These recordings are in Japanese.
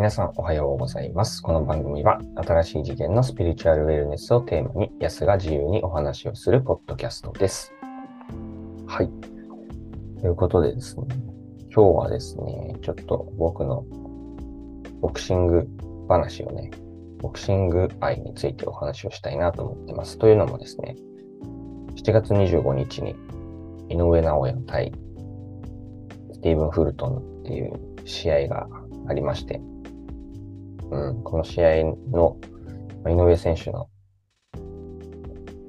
皆さんおはようございます。この番組は新しい次元のスピリチュアルウェルネスをテーマに安が自由にお話をするポッドキャストです。はい。ということでですね、今日はですね、ちょっと僕のボクシング話をね、ボクシング愛についてお話をしたいなと思ってます。というのもですね、7月25日に井上尚弥対スティーブン・フルトンっていう試合がありまして、うん、この試合の井上選手の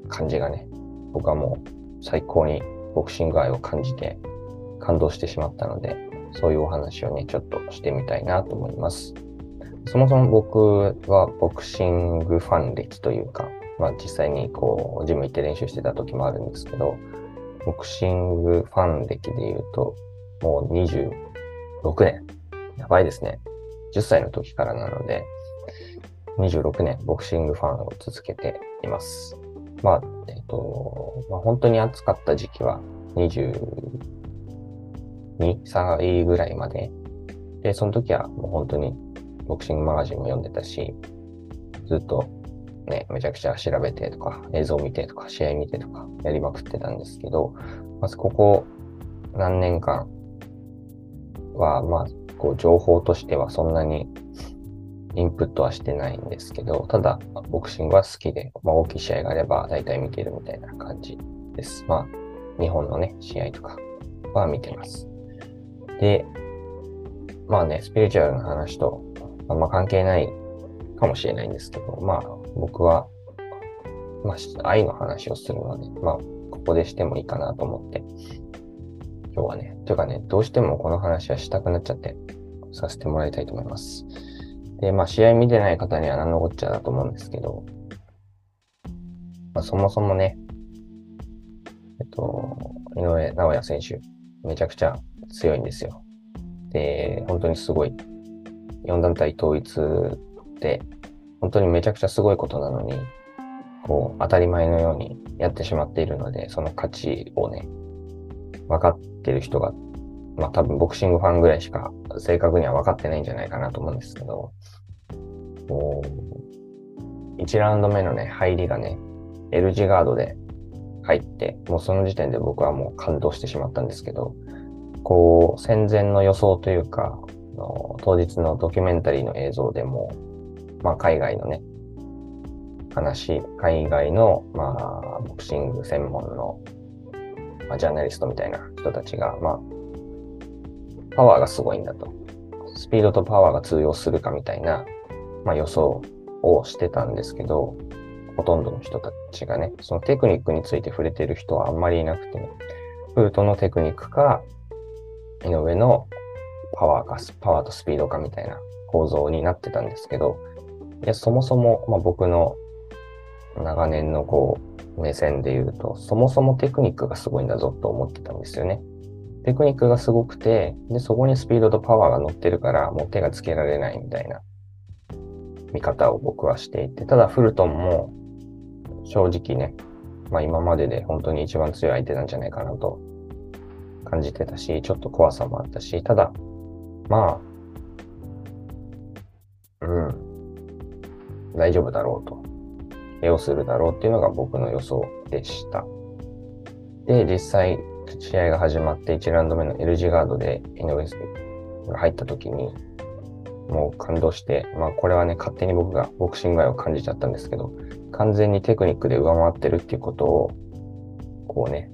感じがね、僕はもう最高にボクシング愛を感じて感動してしまったので、そういうお話をね、ちょっとしてみたいなと思います。そもそも僕はボクシングファン歴というか、まあ実際にこう、ジム行って練習してた時もあるんですけど、ボクシングファン歴で言うと、もう26年。やばいですね。10歳の時からなので、26年ボクシングファンを続けています。まあ、えっと、まあ、本当に暑かった時期は22歳ぐらいまで。で、その時はもう本当にボクシングマガジンも読んでたし、ずっとね、めちゃくちゃ調べてとか、映像見てとか、試合見てとか、やりまくってたんですけど、まずここ何年間は、まあ、こう、情報としてはそんなにインプットはしてないんですけど、ただ、ボクシングは好きで、まあ、大きい試合があれば大体見てるみたいな感じです。まあ、日本のね、試合とかは見てます。で、まあね、スピリチュアルな話と、あんま関係ないかもしれないんですけど、まあ、僕は、まあ、愛の話をするので、まあ、ここでしてもいいかなと思って、今日はね、というかね、どうしてもこの話はしたくなっちゃって、させてもらいたいと思います。で、まあ、試合見てない方には何のこっちゃだと思うんですけど、まあ、そもそもね、えっと、井上尚弥選手、めちゃくちゃ強いんですよ。で、本当にすごい。4団体統一って、本当にめちゃくちゃすごいことなのに、こう、当たり前のようにやってしまっているので、その価値をね、分かってる人が、まあ多分ボクシングファンぐらいしか正確には分かってないんじゃないかなと思うんですけど、こう、1ラウンド目のね、入りがね、L 字ガードで入って、もうその時点で僕はもう感動してしまったんですけど、こう、戦前の予想というか、の当日のドキュメンタリーの映像でも、まあ海外のね、話、海外の、まあ、ボクシング専門の、まあ、ジャーナリストみたいな人たちが、まあ、パワーがすごいんだと。スピードとパワーが通用するかみたいな、まあ予想をしてたんですけど、ほとんどの人たちがね、そのテクニックについて触れてる人はあんまりいなくて、フルトのテクニックか、井上のパワーか、パワーとスピードかみたいな構造になってたんですけど、いや、そもそも、まあ、僕の長年のこう、目線で言うと、そもそもテクニックがすごいんだぞと思ってたんですよね。テクニックがすごくて、で、そこにスピードとパワーが乗ってるから、もう手がつけられないみたいな見方を僕はしていて、ただフルトンも正直ね、まあ今までで本当に一番強い相手なんじゃないかなと感じてたし、ちょっと怖さもあったし、ただ、まあ、うん、大丈夫だろうと。要するだろうっていうのが僕の予想でした。で、実際、試合が始まって1ラウンド目の L 字ガードで井上が入った時に、もう感動して、まあこれはね、勝手に僕がボクシング愛を感じちゃったんですけど、完全にテクニックで上回ってるっていうことを、こうね、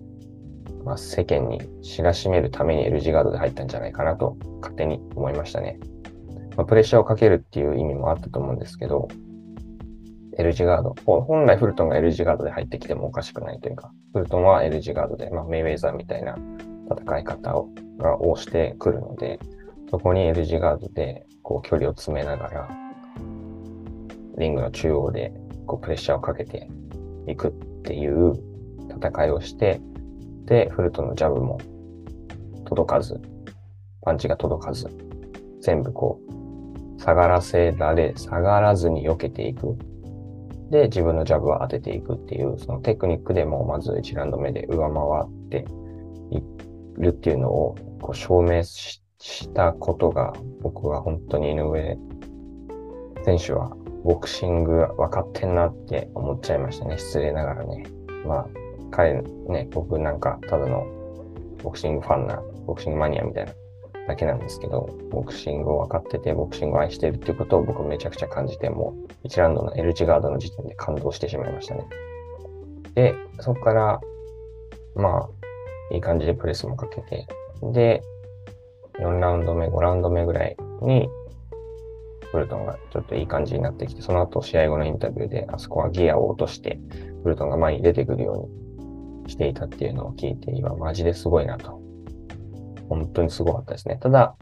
まあ、世間に知らしめるために L 字ガードで入ったんじゃないかなと勝手に思いましたね。まあ、プレッシャーをかけるっていう意味もあったと思うんですけど、L 字ガード。本来フルトンが L 字ガードで入ってきてもおかしくないというか、フルトンは L 字ガードで、まあ、メイウェザーみたいな戦い方をがをしてくるので、そこに L 字ガードでこう距離を詰めながら、リングの中央でこうプレッシャーをかけていくっていう戦いをして、で、フルトンのジャブも届かず、パンチが届かず、全部こう、下がらせられ、下がらずに避けていく。で、自分のジャブを当てていくっていう、そのテクニックでもまず1ラウンド目で上回っているっていうのをこう証明ししたことが、僕は本当に井上選手はボクシング分かってんなって思っちゃいましたね。失礼ながらね。まあ、彼ね、僕なんかただのボクシングファンな、ボクシングマニアみたいなだけなんですけど、ボクシングを分かってて、ボクシングを愛してるっていうことを僕めちゃくちゃ感じて、もう1ラウンドの L 字ガードの時点で感動してしまいましたね。で、そこから、まあ、いい感じでプレスもかけて、で、4ラウンド目、5ラウンド目ぐらいに、フルトンがちょっといい感じになってきて、その後試合後のインタビューで、あそこはギアを落として、フルトンが前に出てくるようにしていたっていうのを聞いて、今マジですごいなと。本当にすごかったですね。ただ、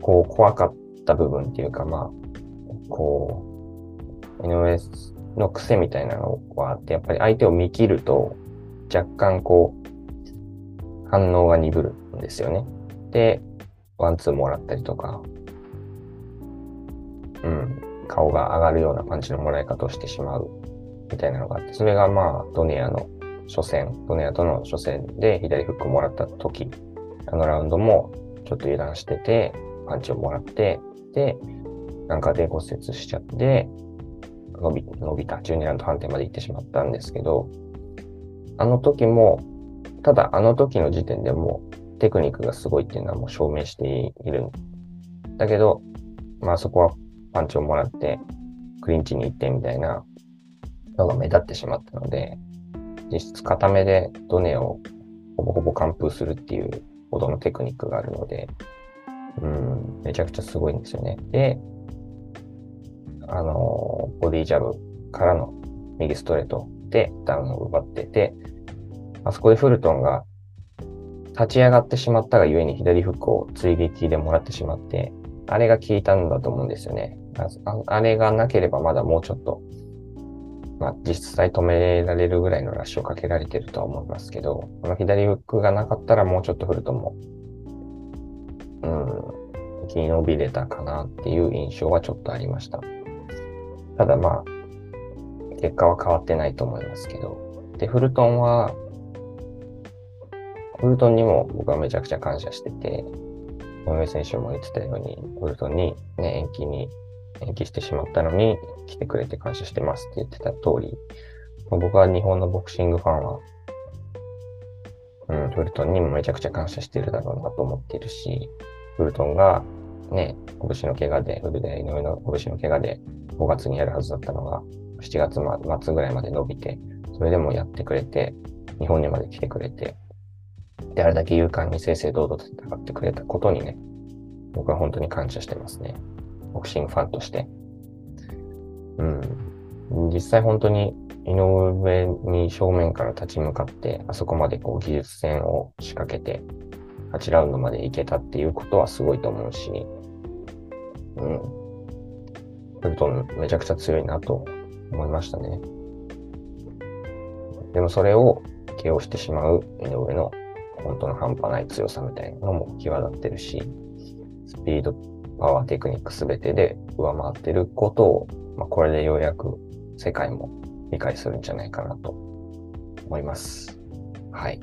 こう、怖かった部分っていうか、まあ、こう、井上の癖みたいなのはあって、やっぱり相手を見切ると、若干こう、反応が鈍るんですよね。で、ワンツーもらったりとか、うん、顔が上がるようなパンチのもらい方をしてしまうみたいなのがあって、それがまあ、ドネアの初戦、ドネアとの初戦で左フックをもらった時、あのラウンドもちょっと油断してて、パンチをもらって、で、なんかで骨折しちゃって、伸び、伸びた12ラウンド判定まで行ってしまったんですけど、あの時も、ただあの時の時点でもテクニックがすごいっていうのはもう証明している。だけど、まあそこはパンチをもらって、クリンチに行ってみたいなのが目立ってしまったので、実質固めでドネをほぼほぼ完封するっていうほどのテクニックがあるので、うん、めちゃくちゃすごいんですよね。で、あの、ボディジャブからの右ストレートでダウンを奪ってて、あそこでフルトンが立ち上がってしまったがゆえに左フックを追撃でもらってしまって、あれが効いたんだと思うんですよね。あれがなければまだもうちょっと、まあ実際止められるぐらいのラッシュをかけられてるとは思いますけど、この左フックがなかったらもうちょっとフルトンも、うん、生き延びれたかなっていう印象はちょっとありました。ただまあ、結果は変わってないと思いますけど。で、フルトンは、フルトンにも僕はめちゃくちゃ感謝してて、井上選手も言ってたように、フルトンにね、延期に、延期してしまったのに来てくれて感謝してますって言ってた通り、僕は日本のボクシングファンは、うん、フルトンにもめちゃくちゃ感謝してるだろうなと思ってるし、フルトンがね、拳の怪我で、フルで井上の拳の怪我で5月にやるはずだったのが、7月末ぐらいまで伸びて、それでもやってくれて、日本にまで来てくれて、で、あれだけ勇敢に正々堂々と戦ってくれたことにね、僕は本当に感謝してますね。ボクシングファンとして。うん。実際本当に井上に正面から立ち向かって、あそこまでこう技術戦を仕掛けて、8ラウンドまで行けたっていうことはすごいと思うし、うん。フルトンめちゃくちゃ強いなと思いましたね。でもそれを KO してしまう井上の本当の半端ない強さみたいなのも際立ってるし、スピード、パワー、テクニックすべてで上回ってることを、まあ、これでようやく世界も理解するんじゃないかなと思います。はい。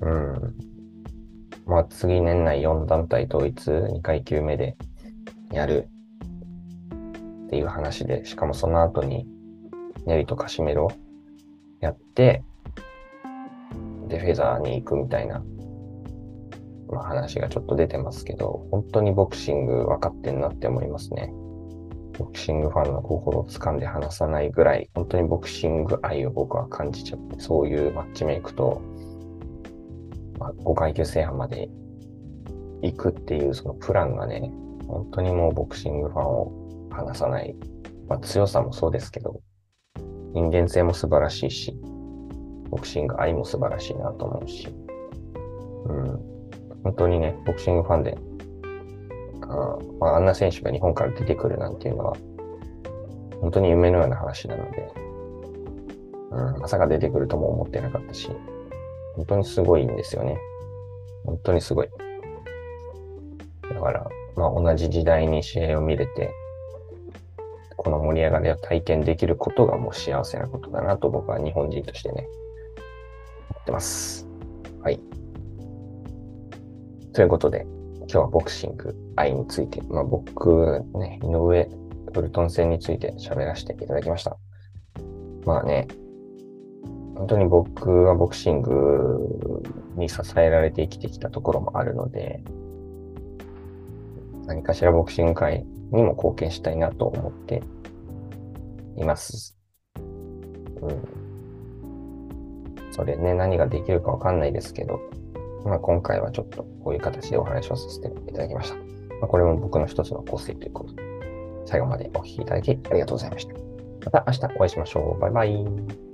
うん。まあ次年内4団体統一2階級目でやるっていう話で、しかもその後にネリとカシメロやって、で、フェザーに行くみたいな、まあ、話がちょっと出てますけど、本当にボクシング分かってんなって思いますね。ボクシングファンの心を掴んで離さないぐらい、本当にボクシング愛を僕は感じちゃって、そういうマッチメイクと、まあ、5階級制覇まで行くっていうそのプランがね、本当にもうボクシングファンを離さない。まあ、強さもそうですけど、人間性も素晴らしいし、ボクシング愛も素晴らしいなと思うし、うん、本当にね、ボクシングファンで、あ,、まあ、あんな選手が日本から出てくるなんていうのは、本当に夢のような話なので、うん、まさか出てくるとも思ってなかったし、本当にすごいんですよね。本当にすごい。だから、まあ同じ時代に試合を見れて、この盛り上がりを体験できることがもう幸せなことだなと僕は日本人としてね、思ってます。ということで、今日はボクシング愛について、まあ僕、ね、井上ブルトン戦について喋らせていただきました。まあね、本当に僕はボクシングに支えられて生きてきたところもあるので、何かしらボクシング界にも貢献したいなと思っています。うん。それね、何ができるかわかんないですけど、まあ今回はちょっとこういう形でお話をさせていただきました。まあ、これも僕の一つの個性ということで、最後までお聴きいただきありがとうございました。また明日お会いしましょう。バイバイ。